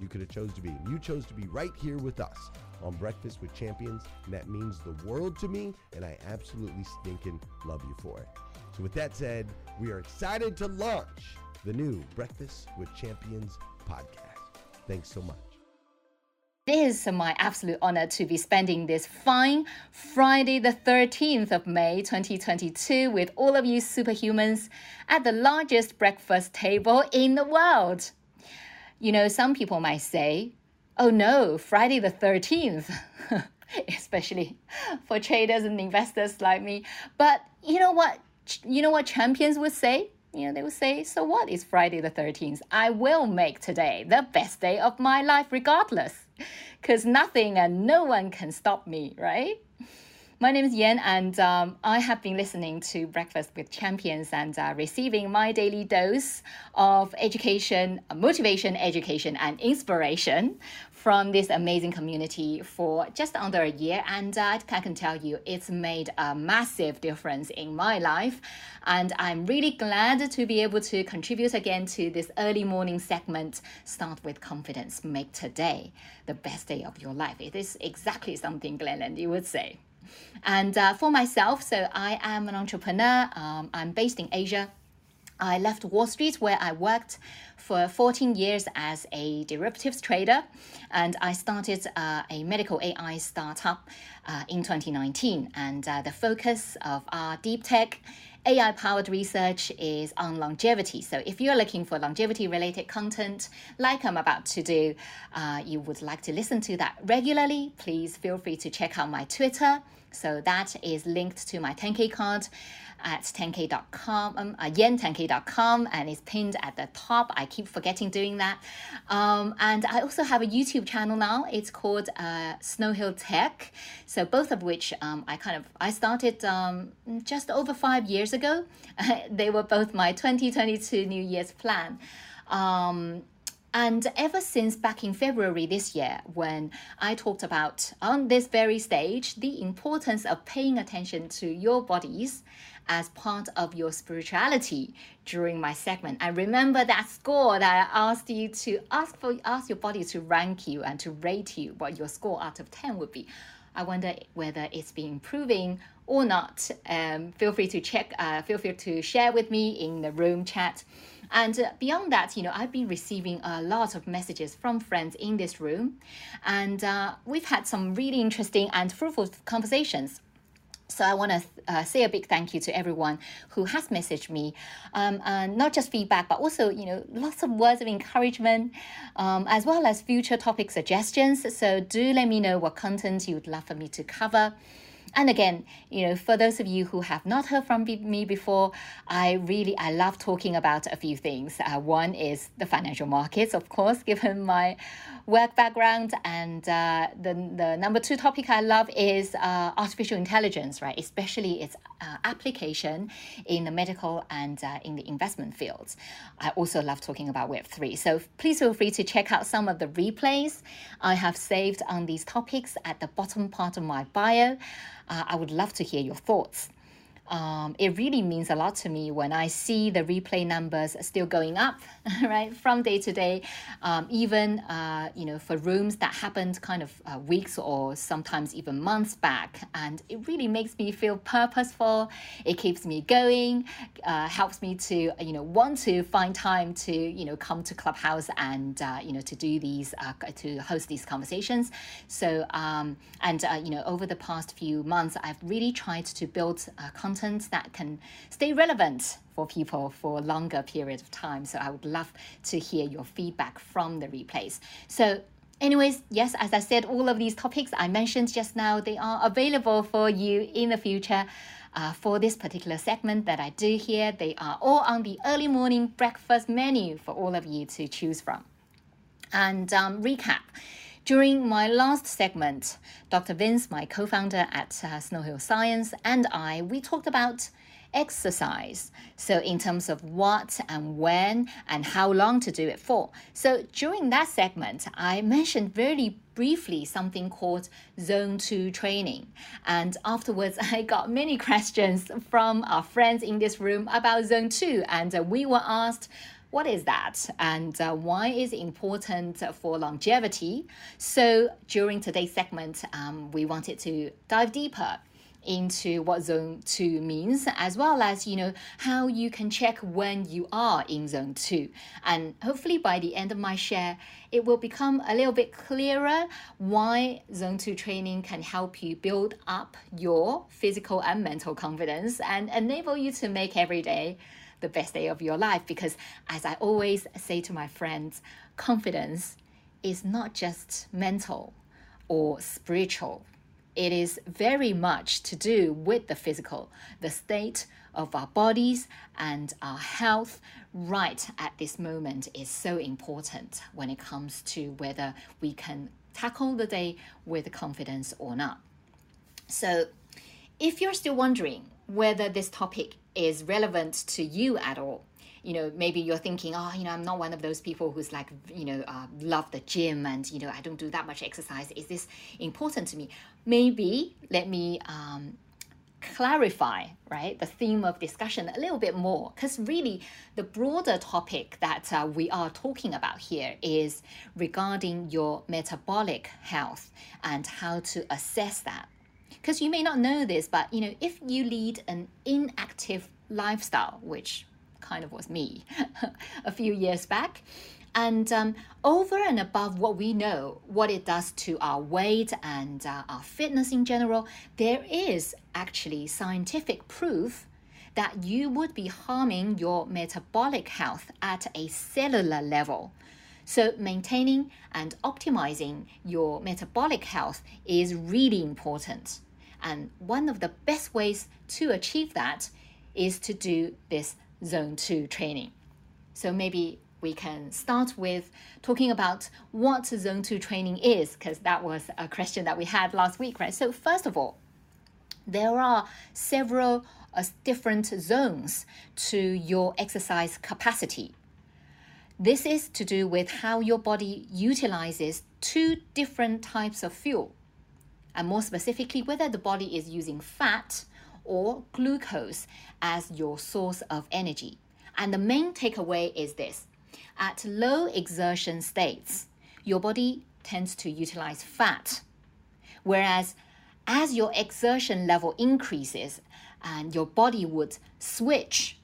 you could have chose to be. You chose to be right here with us on Breakfast with Champions, and that means the world to me, and I absolutely stinking love you for it. So with that said, we are excited to launch the new Breakfast with Champions podcast. Thanks so much. It is my absolute honor to be spending this fine Friday, the 13th of May 2022, with all of you superhumans at the largest breakfast table in the world. You know, some people might say, oh no, Friday the 13th, especially for traders and investors like me. But you know what? You know what champions would say? You know, they would say, so what is Friday the 13th? I will make today the best day of my life regardless. Because nothing and no one can stop me, right? My name is Yan, and um, I have been listening to Breakfast with Champions and uh, receiving my daily dose of education, motivation, education, and inspiration from this amazing community for just under a year. And uh, I can tell you, it's made a massive difference in my life. And I'm really glad to be able to contribute again to this early morning segment. Start with confidence, make today the best day of your life. It is exactly something Glenn Lundy would say. And uh, for myself, so I am an entrepreneur. Um, I'm based in Asia. I left Wall Street, where I worked for 14 years as a derivatives trader, and I started uh, a medical AI startup uh, in 2019. And uh, the focus of our deep tech AI powered research is on longevity. So, if you're looking for longevity related content like I'm about to do, uh, you would like to listen to that regularly, please feel free to check out my Twitter. So, that is linked to my 10K card at 10k.com, um, uh, yen10k.com, and it's pinned at the top. I keep forgetting doing that. Um, and I also have a YouTube channel now. It's called uh, Snow Hill Tech. So both of which um, I kind of I started um, just over five years ago. they were both my 2022 New Year's plan. Um, and ever since back in February this year, when I talked about on this very stage the importance of paying attention to your bodies as part of your spirituality during my segment. I remember that score that I asked you to ask for ask your body to rank you and to rate you what your score out of 10 would be. I wonder whether it's been improving or not. Um, feel free to check, uh, feel free to share with me in the room chat. And beyond that, you know, I've been receiving a lot of messages from friends in this room, and uh, we've had some really interesting and fruitful conversations. So I want to uh, say a big thank you to everyone who has messaged me, um, and not just feedback, but also you know lots of words of encouragement, um, as well as future topic suggestions. So do let me know what content you would love for me to cover. And again, you know, for those of you who have not heard from me before, I really I love talking about a few things. Uh, one is the financial markets, of course, given my work background, and uh, the the number two topic I love is uh, artificial intelligence, right? Especially its uh, application in the medical and uh, in the investment fields. I also love talking about Web three. So please feel free to check out some of the replays I have saved on these topics at the bottom part of my bio. Uh, I would love to hear your thoughts. Um, it really means a lot to me when I see the replay numbers still going up, right, from day to day. Um, even uh, you know for rooms that happened kind of uh, weeks or sometimes even months back, and it really makes me feel purposeful. It keeps me going, uh, helps me to you know want to find time to you know come to Clubhouse and uh, you know to do these uh, to host these conversations. So um, and uh, you know over the past few months, I've really tried to build content content that can stay relevant for people for a longer period of time. So I would love to hear your feedback from the replays. So Anyways, yes, as I said, all of these topics I mentioned just now, they are available for you in the future. Uh, for this particular segment that I do here, they are all on the early morning breakfast menu for all of you to choose from. And um, recap. During my last segment, Dr. Vince, my co founder at uh, Snow Hill Science, and I, we talked about exercise. So, in terms of what and when and how long to do it for. So, during that segment, I mentioned very briefly something called Zone 2 training. And afterwards, I got many questions from our friends in this room about Zone 2. And uh, we were asked, what is that and uh, why is it important for longevity? So during today's segment, um, we wanted to dive deeper into what zone 2 means as well as you know how you can check when you are in zone 2 and hopefully by the end of my share it will become a little bit clearer why zone 2 training can help you build up your physical and mental confidence and enable you to make every day the best day of your life. Because as I always say to my friends, confidence is not just mental or spiritual. It is very much to do with the physical, the state of our bodies and our health right at this moment is so important when it comes to whether we can tackle the day with confidence or not. So, if you're still wondering whether this topic is relevant to you at all. You know maybe you're thinking oh you know i'm not one of those people who's like you know uh, love the gym and you know i don't do that much exercise. Is this important to me? Maybe let me um, clarify right the theme of discussion a little bit more. Because really the broader topic that uh, we are talking about here is regarding your metabolic health and how to assess that because you may not know this but you know if you lead an inactive lifestyle which kind of was me a few years back. And um, over and above what we know, what it does to our weight and uh, our fitness in general, there is actually scientific proof that you would be harming your metabolic health at a cellular level. So, maintaining and optimizing your metabolic health is really important. And one of the best ways to achieve that is to do this zone 2 training. So, maybe we can start with talking about what zone 2 training is, because that was a question that we had last week, right? So, first of all, there are several uh, different zones to your exercise capacity. This is to do with how your body utilizes two different types of fuel, and more specifically, whether the body is using fat or glucose as your source of energy. And the main takeaway is this at low exertion states, your body tends to utilize fat, whereas as your exertion level increases and your body would switch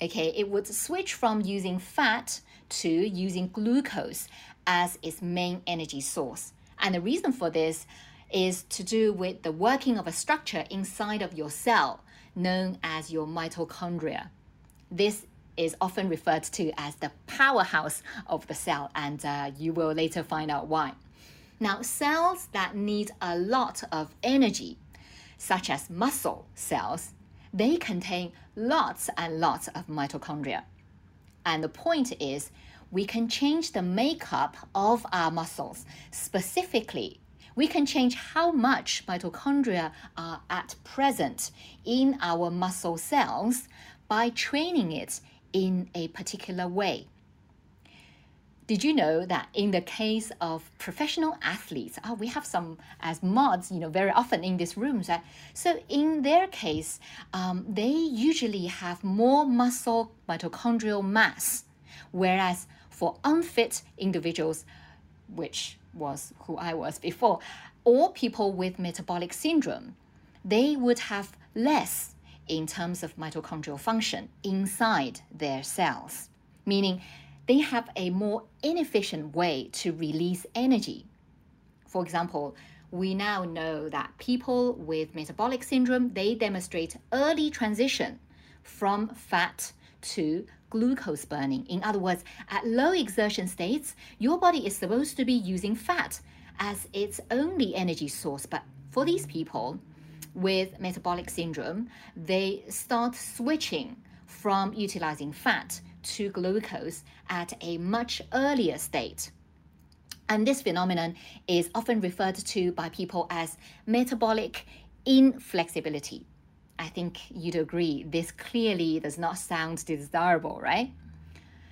okay it would switch from using fat to using glucose as its main energy source. And the reason for this is to do with the working of a structure inside of your cell known as your mitochondria. This is often referred to as the powerhouse of the cell, and uh, you will later find out why. Now, cells that need a lot of energy, such as muscle cells, they contain lots and lots of mitochondria. And the point is, we can change the makeup of our muscles. Specifically, we can change how much mitochondria are at present in our muscle cells by training it in a particular way. Did you know that in the case of professional athletes, oh, we have some as mods, you know, very often in rooms. Right? So in their case, um, they usually have more muscle mitochondrial mass, whereas for unfit individuals, which was who I was before, or people with metabolic syndrome, they would have less in terms of mitochondrial function inside their cells, meaning they have a more inefficient way to release energy. For example, we now know that people with metabolic syndrome they demonstrate early transition from fat to glucose burning. In other words, at low exertion states, your body is supposed to be using fat as its only energy source. But for these people with metabolic syndrome, they start switching from utilizing fat to glucose at a much earlier state. And this phenomenon is often referred to by people as metabolic inflexibility. I think you'd agree this clearly does not sound desirable, right?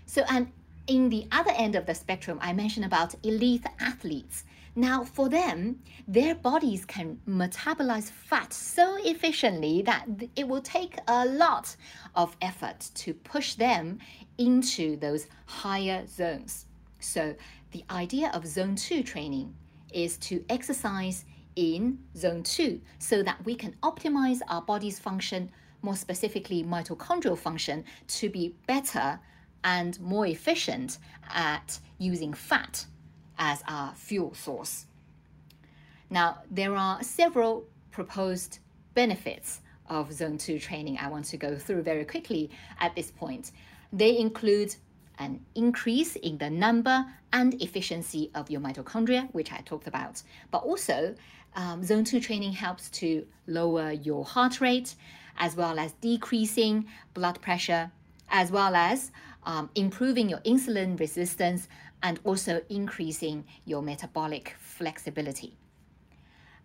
So, and in the other end of the spectrum, I mentioned about elite athletes. Now, for them, their bodies can metabolize fat so efficiently that it will take a lot of effort to push them into those higher zones. So, the idea of zone 2 training is to exercise in zone 2 so that we can optimize our body's function, more specifically mitochondrial function, to be better and more efficient at using fat as our fuel source. Now, there are several proposed benefits of zone 2 training I want to go through very quickly at this point. They include an increase in the number and efficiency of your mitochondria, which I talked about, but also um, zone 2 training helps to lower your heart rate, as well as decreasing blood pressure, as well as um, improving your insulin resistance and also increasing your metabolic flexibility.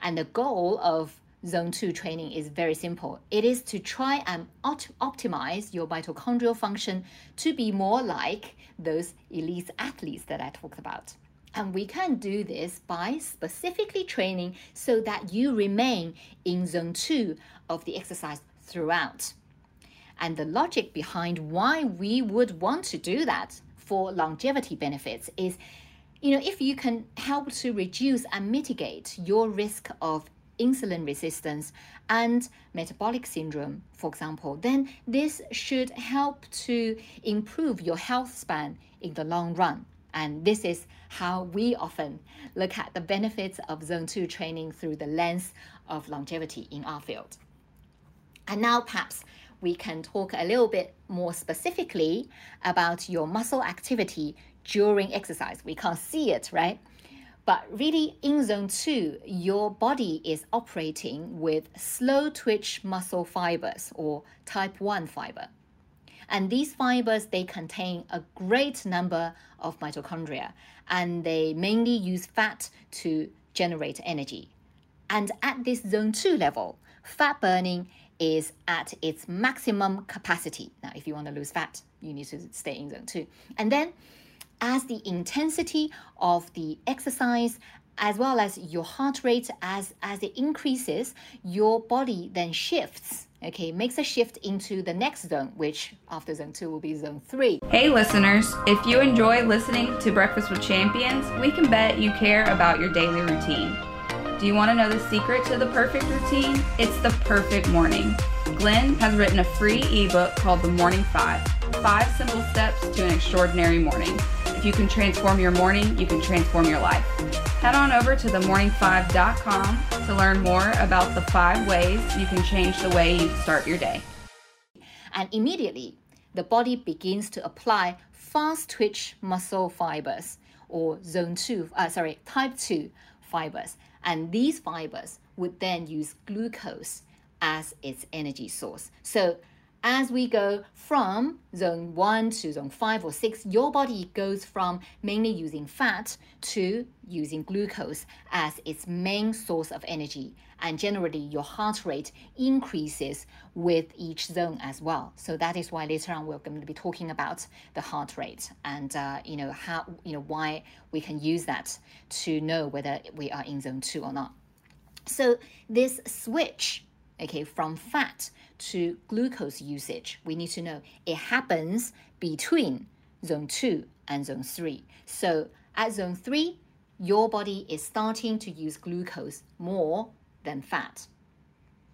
And the goal of zone 2 training is very simple it is to try and opt- optimize your mitochondrial function to be more like those elite athletes that I talked about. And we can do this by specifically training so that you remain in zone 2 of the exercise throughout. And the logic behind why we would want to do that for longevity benefits is you know, if you can help to reduce and mitigate your risk of insulin resistance and metabolic syndrome, for example, then this should help to improve your health span in the long run. And this is how we often look at the benefits of Zone 2 training through the lens of longevity in our field. And now, perhaps we can talk a little bit more specifically about your muscle activity during exercise. We can't see it, right? But really, in zone two, your body is operating with slow twitch muscle fibers or type 1 fiber. And these fibers, they contain a great number of mitochondria and they mainly use fat to generate energy. And at this zone 2 level, fat burning is at its maximum capacity. Now, if you want to lose fat, you need to stay in zone 2. And then as the intensity of the exercise as well as your heart rate as as it increases your body then shifts okay? Makes a shift into the next zone which after zone 2 will be zone 3 hey listeners. If you enjoy listening to breakfast with champions we can bet you care about your daily routine. Do you want to know the secret to the perfect routine? It's the perfect morning. Glenn has written a free ebook called the morning five five simple steps to an extraordinary morning if you can transform your morning, you can transform your life. Head on over to themorning5.com to learn more about the five ways you can change the way you start your day. And immediately, the body begins to apply fast twitch muscle fibers or zone 2, uh, sorry, type 2 fibers. And these fibers would then use glucose as its energy source. So as we go from zone 1 to zone 5 or 6, your body goes from mainly using fat to using glucose as its main source of energy. And generally, your heart rate increases with each zone as well. So that is why later on we're going to be talking about the heart rate and uh, you know how you know why we can use that to know whether we are in zone 2 or not. So this switch okay, from fat to glucose usage, we need to know it happens between zone 2 and zone 3. So at zone 3, your body is starting to use glucose more than fat.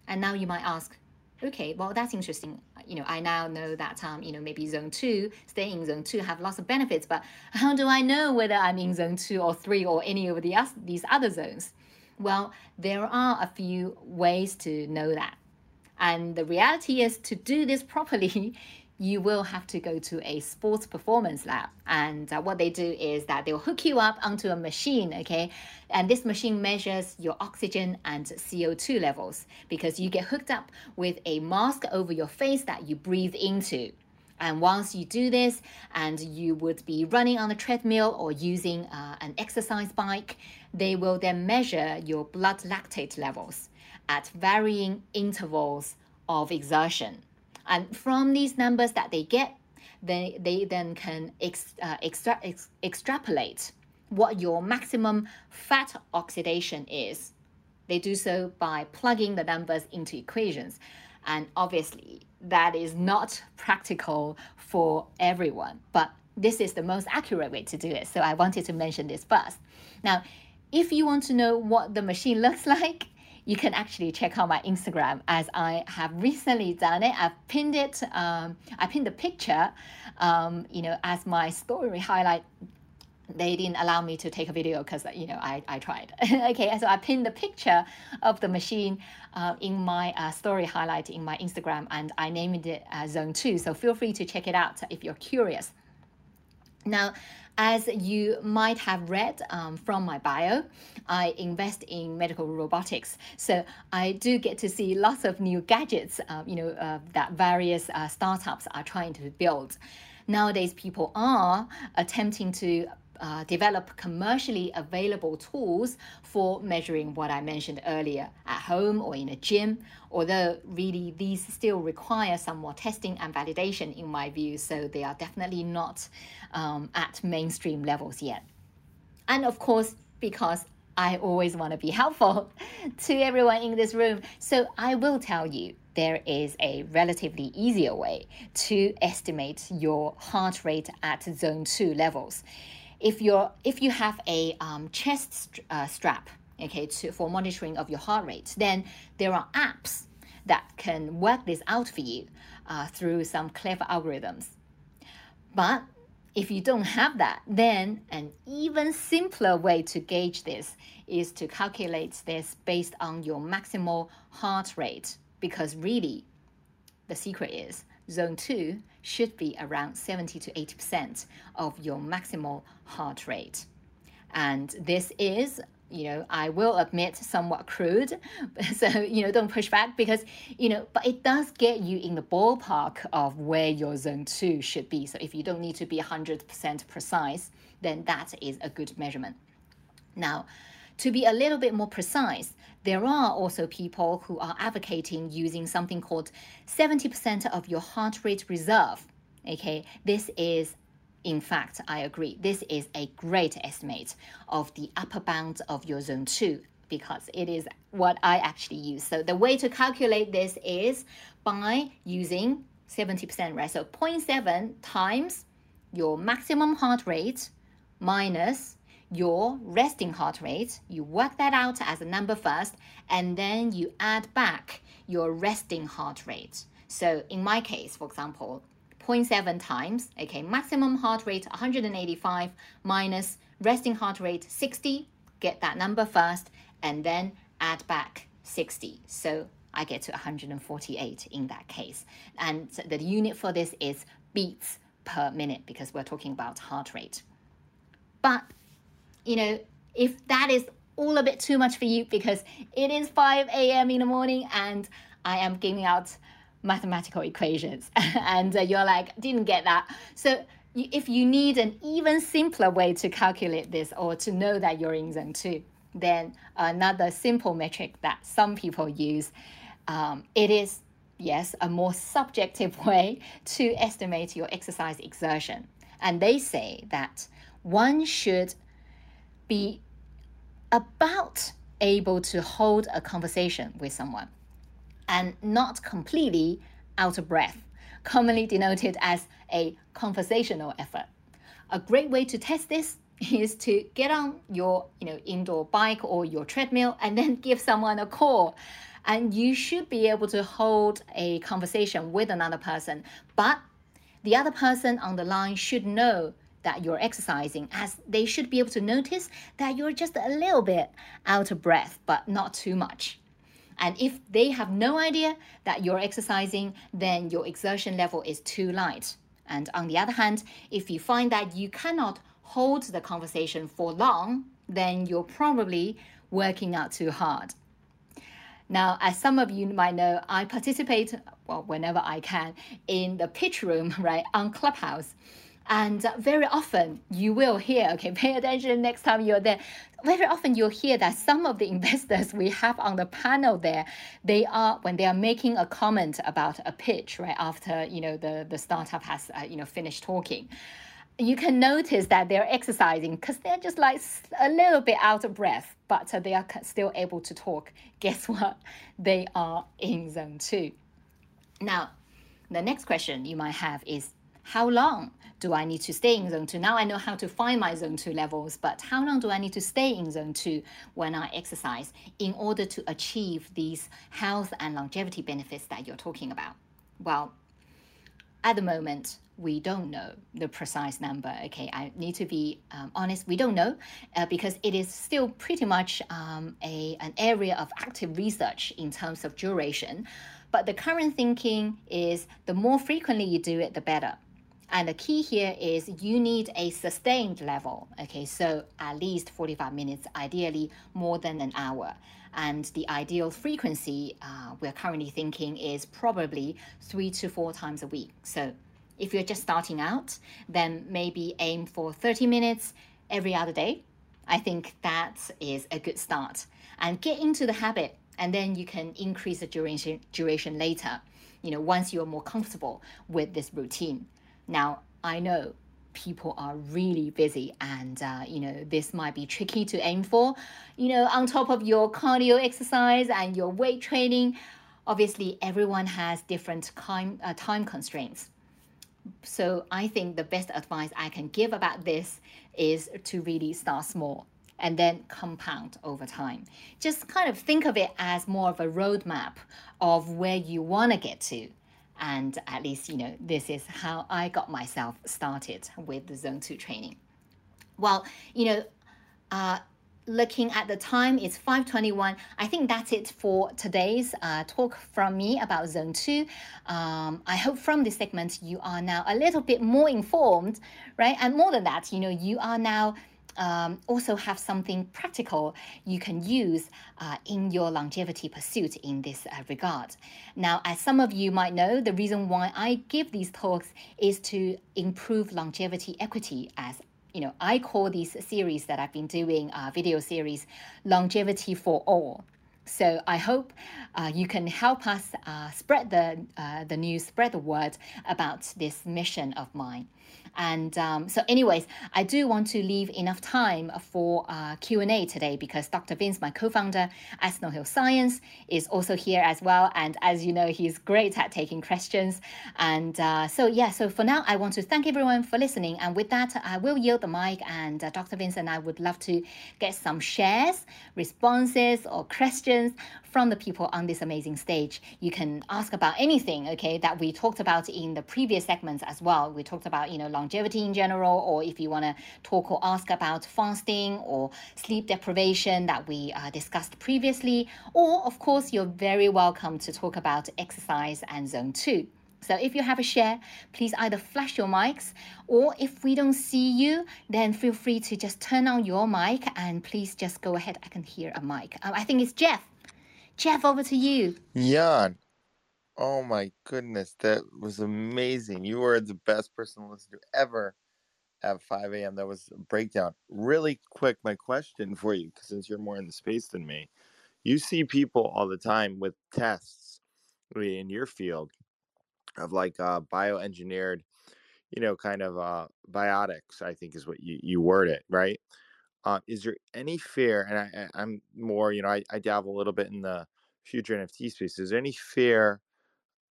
And now you might ask, okay, well, that's interesting. You know, I now know that, um, you know, maybe zone two, staying in zone two have lots of benefits, but how do I know whether I'm in zone two or three or any of the, these other zones? Well, there are a few ways to know that. And the reality is to do this properly, you will have to go to a sports performance lab. And uh, what they do is that they'll hook you up onto a machine, okay? And this machine measures your oxygen and CO2 levels because you get hooked up with a mask over your face that you breathe into. And once you do this, and you would be running on a treadmill or using uh, an exercise bike, they will then measure your blood lactate levels at varying intervals of exertion. And from these numbers that they get, they, they then can ex, uh, extra, ex, extrapolate what your maximum fat oxidation is. They do so by plugging the numbers into equations. And obviously, that is not practical for everyone, but this is the most accurate way to do it. So I wanted to mention this first. Now, if you want to know what the machine looks like, you can actually check out my Instagram as I have recently done it. I've pinned it, um, I pinned the picture, um, you know, as my story highlight they didn't allow me to take a video because you know I, I tried okay so i pinned the picture of the machine uh, in my uh, story highlight in my instagram and i named it uh, zone 2 so feel free to check it out if you're curious now as you might have read um, from my bio, I invest in medical robotics. So I do get to see lots of new gadgets, uh, you know, uh, that various uh, startups are trying to build. Nowadays, people are attempting to uh, develop commercially available tools for measuring what I mentioned earlier at home or in a gym, although really these still require some more testing and validation in my view, so they are definitely not um, at mainstream levels yet. And of course, because I always want to be helpful to everyone in this room, so I will tell you there is a relatively easier way to estimate your heart rate at zone 2 levels if you're if you have a um, chest st uh, strap okay, to, for monitoring of your heart rate, then there are apps that can work this out for you uh, through some clever algorithms. But if you don't have that, then an even simpler way to gauge this is to calculate this based on your maximal heart rate. Because really, the secret is zone 2 should be around 70 to 80% of your maximal heart rate. And this is you know, I will admit somewhat crude. So, you know, don't push back because, you know, but it does get you in the ballpark of where your zone two should be. So if you don't need to be 100% precise, then that is a good measurement. Now, to be a little bit more precise, there are also people who are advocating using something called 70% of your heart rate reserve. Okay, this is in fact, I agree. This is a great estimate of the upper bound of your zone 2 because it is what I actually use. So the way to calculate this is by using 70%, right? So 0.7 times your maximum heart rate minus your resting heart rate. You work that out as a number first, and then you add back your resting heart rate. So in my case, for example, 0.7 times, okay, maximum heart rate 185 minus resting heart rate 60, get that number first, and then add back 60. So I get to 148 in that case. And the unit for this is beats per minute because we're talking about heart rate. But, you know, if that is all a bit too much for you because it is 5 a.m. in the morning and I am giving out mathematical equations and uh, you're like didn't get that so if you need an even simpler way to calculate this or to know that you're in zone 2 then another simple metric that some people use um, it is yes a more subjective way to estimate your exercise exertion and they say that one should be about able to hold a conversation with someone and not completely out of breath, commonly denoted as a conversational effort. A great way to test this is to get on your you know indoor bike or your treadmill and then give someone a call and you should be able to hold a conversation with another person but the other person on the line should know that you're exercising as they should be able to notice that you're just a little bit out of breath but not too much and if they have no idea that you're exercising, then your exertion level is too light. And on the other hand, if you find that you cannot hold the conversation for long, then you're probably working out too hard. Now, as some of you might know, I participate, well, whenever I can, in the pitch room, right, on Clubhouse. And very often you will hear, okay, pay attention next time you're there. Very often you'll hear that some of the investors we have on the panel there, they are, when they are making a comment about a pitch, right, after, you know, the, the startup has, uh, you know, finished talking, you can notice that they're exercising because they're just like a little bit out of breath, but they are still able to talk. Guess what? They are in zone two. Now, the next question you might have is how long do I need to stay in zone two? Now I know how to find my zone two levels, but how long do I need to stay in zone two when I exercise in order to achieve these health and longevity benefits that you're talking about? Well, at the moment, we don't know the precise number. Okay, I need to be um, honest. We don't know uh, because it is still pretty much um, a an area of active research in terms of duration. But the current thinking is the more frequently you do it, the better. And the key here is you need a sustained level. Okay, so at least 45 minutes, ideally more than an hour. And the ideal frequency uh, we're currently thinking is probably three to four times a week. So if you're just starting out, then maybe aim for 30 minutes every other day. I think that is a good start. And get into the habit, and then you can increase the duration, duration later, you know, once you're more comfortable with this routine. Now, I know people are really busy and uh, you know this might be tricky to aim for you know on top of your cardio exercise and your weight training obviously everyone has different time, uh, time constraints so i think the best advice i can give about this is to really start small and then compound over time. Just kind of think of it as more of a roadmap of where you want to get to. And at least, you know, this is how I got myself started with the Zone 2 training. Well, you know, uh, looking at the time it's 5.21 i think that's it for today's uh, talk from me about zone 2 um, i hope from this segment you are now a little bit more informed right? And more than that you know you are now um, also have something practical you can use uh, in your longevity pursuit in this uh, regard. Now, as some of you might know, the reason why I give these talks is to improve longevity equity as you know, I call these series that I've been doing, uh, video series, longevity for all. So I hope uh, you can help us uh, spread the uh, the news, spread the word about this mission of mine. And um, so, anyways, I do want to leave enough time for uh, Q&A today because Dr. Vince, my co-founder at Snow Hill Science, is also here as well. And as you know, he's great at taking questions. And uh, so, yeah, so for now, I want to thank everyone for listening. And with that, I will yield the mic and uh, Dr. Vince and I would love to get some shares, responses, or questions from the people on this amazing stage. You can ask about anything, okay, that we talked about in the previous segments as well. We talked about, you know, longevity in general, or if you want to talk or ask about fasting or sleep deprivation that we uh, discussed previously, or of course, you're very welcome to talk about exercise and zone two. So if you have a share, please either flash your mics or if we don't see you, then feel free to just turn on your mic and please just go ahead. I can hear a mic. Um, I think it's Jeff. Jeff, over to you. Jan, oh my goodness, that was amazing. You were the best person to listen to ever at 5 a.m. That was a breakdown. Really quick, my question for you, since you're more in the space than me, you see people all the time with tests in your field of like uh, bioengineered, you know, kind of uh, biotics, I think is what you, you word it, right? Uh, is there any fear? And I, am more, you know, I, I dabble a little bit in the future NFT space. Is there any fear?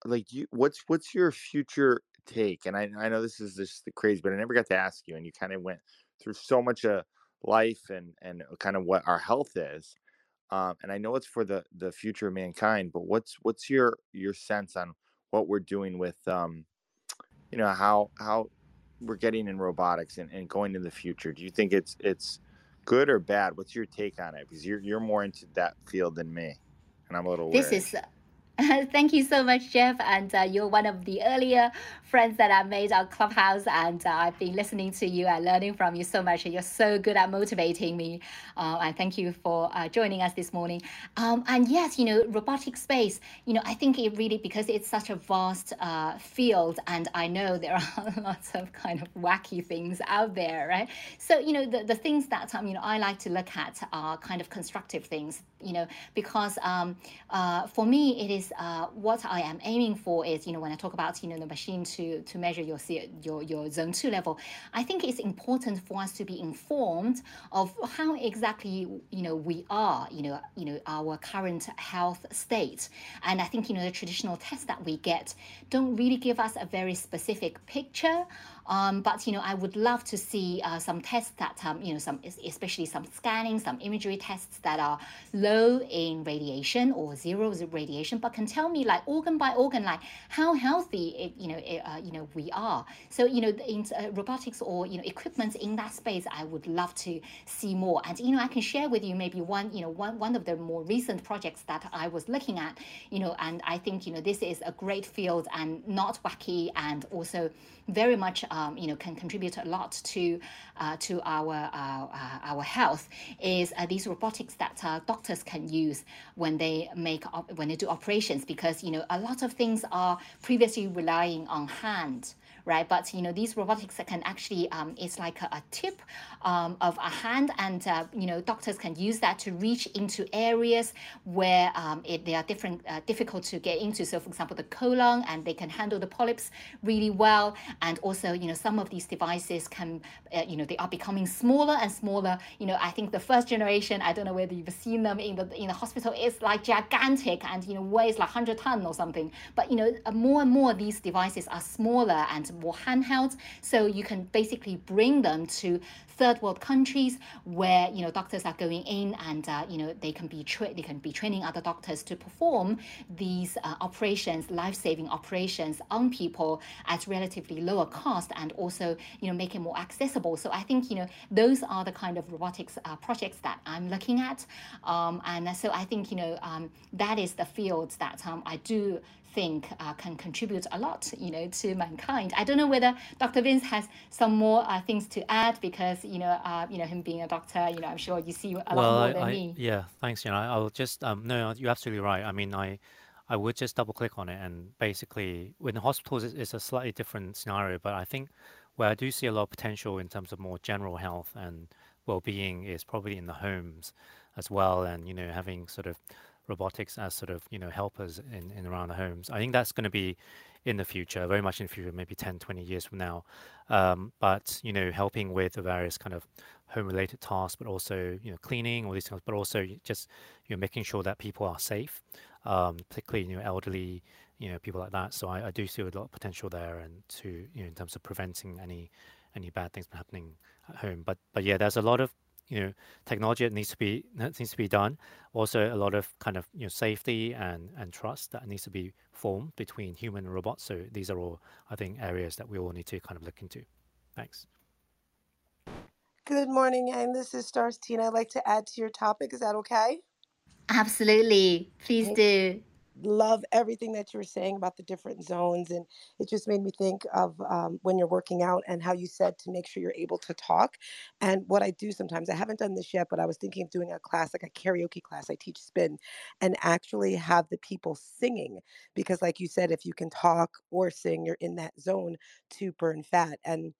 Like, you, what's what's your future take? And I, I know this is just the crazy, but I never got to ask you. And you kind of went through so much of life and and kind of what our health is. Um, and I know it's for the the future of mankind, but what's what's your your sense on what we're doing with um, you know, how how we're getting in robotics and, and going in the future? Do you think it's it's good or bad? What's your take on it? Because you're you're more into that field than me, and I'm a little. This is Thank you so much, Jeff. And uh, you're one of the earlier friends that I made on Clubhouse. And uh, I've been listening to you and learning from you so much. You're so good at motivating me. Uh, and thank you for uh, joining us this morning. Um, and yes, you know, robotic space, you know, I think it really, because it's such a vast uh, field, and I know there are lots of kind of wacky things out there, right? So, you know, the, the things that, um, you know, I like to look at are kind of constructive things, you know, because um, uh, for me, it is uh, what I am aiming for is, you know, when I talk about, you know, the machine to, to measure your, your, your zone two level, I think it's important for us to be informed of how exactly, you know, we are, you know, you know, our current health state. And I think, you know, the traditional tests that we get don't really give us a very specific picture um, but you know, I would love to see uh, some tests that um, you know, some especially some scanning, some imagery tests that are low in radiation or zero radiation, but can tell me like organ by organ, like how healthy it, you know, it, uh, you know, we are. So you know, in uh, robotics or you know, equipment in that space, I would love to see more. And you know, I can share with you maybe one, you know, one one of the more recent projects that I was looking at, you know, and I think you know, this is a great field and not wacky and also very much um, you know can contribute a lot to uh, to our uh, uh our health is uh, these robotics that uh, doctors can use when they make op- when they do operations because you know a lot of things are previously relying on hand right? But you know, these robotics can actually, um, it's like a, a tip um, of a hand, and uh, you know, doctors can use that to reach into areas where um, it, they are different, uh, difficult to get into. So, for example, the colon, and they can handle the polyps really well. And also, you know, some of these devices can, uh, you know, they are becoming smaller and smaller. You know, I think the first generation, I don't know whether you've seen them in the in the hospital, is like gigantic and you know weighs like 100 ton or something. But you know, uh, more and more these devices are smaller and more handheld. So you can basically bring them to third world countries where you know doctors are going in and uh, you know they can be tra- they can be training other doctors to perform these uh, operations, life saving operations on people at relatively lower cost and also you know make it more accessible. So I think you know those are the kind of robotics uh, projects that I'm looking at, um, and so I think you know um, that is the field that um, I do think uh, can contribute a lot, you know, to mankind. I don't know whether Dr. Vince has some more uh, things to add because, you know, uh, you know, him being a doctor, you know, I'm sure you see a well, lot more I, than I, me. Yeah, thanks. You know, I'll just um, no, you're absolutely right. I mean, I. I would just double click on it and basically, in hospitals, it's a slightly different scenario. But I think where I do see a lot of potential in terms of more general health and well-being is probably in the homes as well, and you know having sort of robotics as sort of you know helpers in, in around the homes. I think that's going to be in the future, very much in the future, maybe 10, 20 years from now. Um, but you know, helping with the various kind of home-related tasks, but also you know cleaning all these things, but also just you know making sure that people are safe, um, particularly you know elderly, you know people like that. So I, I do see a lot of potential there, and to you know in terms of preventing any any bad things from happening at home. But but yeah, there's a lot of you know technology that needs to be that needs to be done. Also a lot of kind of you know safety and and trust that needs to be formed between human and robots so these are all i think areas that we all need to kind of look into. Thanks. Good morning and this is stars tina i'd like to add to your topic. Is that okay? Absolutely. Please do love everything that you were saying about the different zones and it just made me think of um, when you're working out and how you said to make sure you're able to talk and what i do sometimes i haven't done this yet but i was thinking of doing a class like a karaoke class i teach spin and actually have the people singing because like you said if you can talk or sing you're in that zone to burn fat and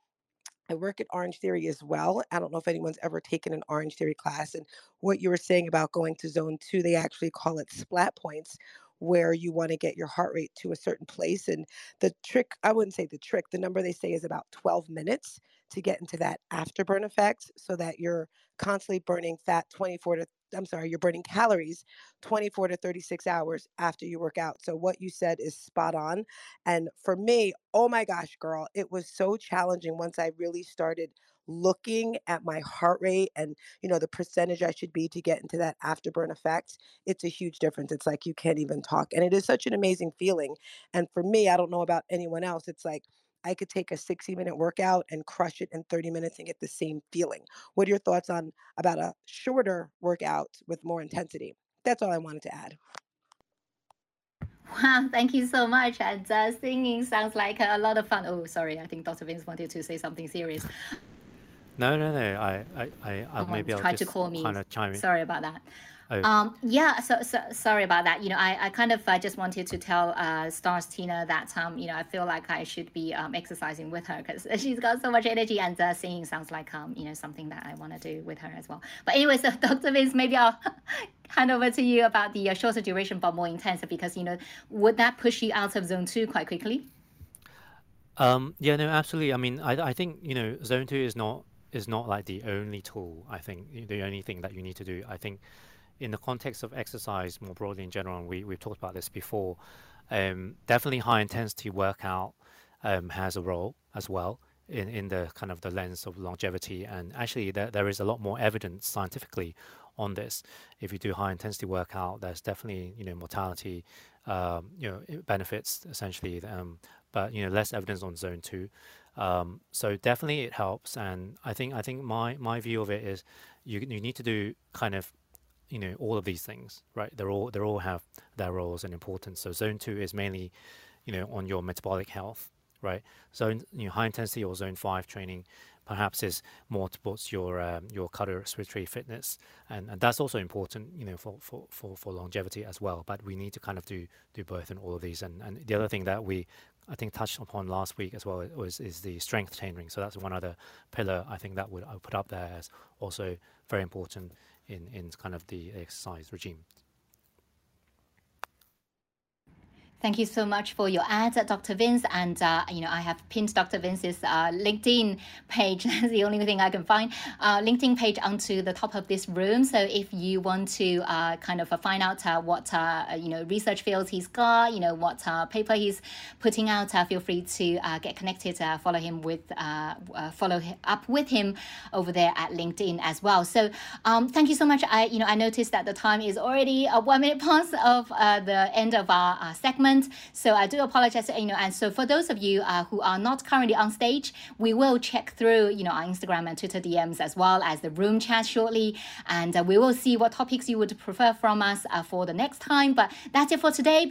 I work at Orangetheory as well. I don't know if anyone's ever taken an Orangetheory class. And what you were saying about going to zone two, they actually call it splat points, where you want to get your heart rate to a certain place. And the trick, I wouldn't say the trick, the number they say is about 12 minutes to get into that afterburn effect so that you're constantly burning fat 24 to I'm sorry, you're burning calories 24 to 36 hours after you work out. So what you said is spot on. And for me, oh my gosh, girl, it was so challenging once I really started looking at my heart rate and you know the percentage I should be to get into that afterburn effect, it's a huge difference. It's like you can't even talk. And it is such an amazing feeling. And for me, I don't know about anyone else. It's like I could take a 60 minute workout and crush it in 30 minutes and get the same feeling. What are your thoughts on about a shorter workout with more intensity? That's all I wanted to add. Wow, thank you so much. And uh, singing sounds like a lot of fun. Oh, sorry, I think Dr. Vince wanted to say something serious. No, no, no. I, I, I, I maybe I'll just to call me. kind of chime in. Sorry about that. Oh. Um, yeah, so, so sorry about that. You know, I, I kind of uh, just wanted to tell uh, Stars Tina that um, you know, I feel like I should be um, exercising with her because she's got so much energy and uh, singing sounds like um, you know, something that I want to do with her as well. But anyway, so Dr. Vince, maybe I'll hand over to you about the uh, shorter duration but more intense because you know, would that push you out of zone two quite quickly? Um, yeah, no, absolutely. I mean, I, I think you know, zone two is not is not like the only tool. I think the only thing that you need to do. I think in the context of exercise more broadly in general, and we, we've talked about this before, um, definitely high intensity workout um, has a role as well in, in the kind of the lens of longevity. And actually, there, there is a lot more evidence scientifically on this. If you do high intensity workout, there's definitely you know mortality, um, you know benefits essentially, um, but you know less evidence on zone two. Um, so definitely it helps, and I think I think my my view of it is you you need to do kind of you know all of these things right? They're all they all have their roles and importance. So zone 2 is mainly you know on your metabolic health right? Zone you know high intensity or zone 5 training perhaps is more towards your um, your cardiorespiratory fitness. And, and that's also important you know for, for, for, for longevity as well. But we need to kind of do do both in all of these. And, and the other thing that we I think touched upon last week as well was is the strength training so that's one other pillar I think that would I would put up there as also very important in, in kind of the exercise regime. Thank you so much for your adds, Dr. Vince. And, uh, you know, I have pinned Dr. Vince's uh, LinkedIn page. That's the only thing I can find. Uh, LinkedIn page onto the top of this room. So if you want to uh, kind of find out uh, what, uh, you know, research fields he's got, you know, what paper he's putting out, feel free to get connected, follow him with, follow up with him over there at LinkedIn as well. So um, thank you so much. I, you know, I noticed that the time is already one minute past of the end of our segment. So I do apologize, you know, and so for those of you uh, who are not currently on stage, we will check through, you know, our Instagram and Twitter DMs as well as the room chat shortly. And uh, we will see what topics you would prefer from us uh, for the next time. But that's it for today.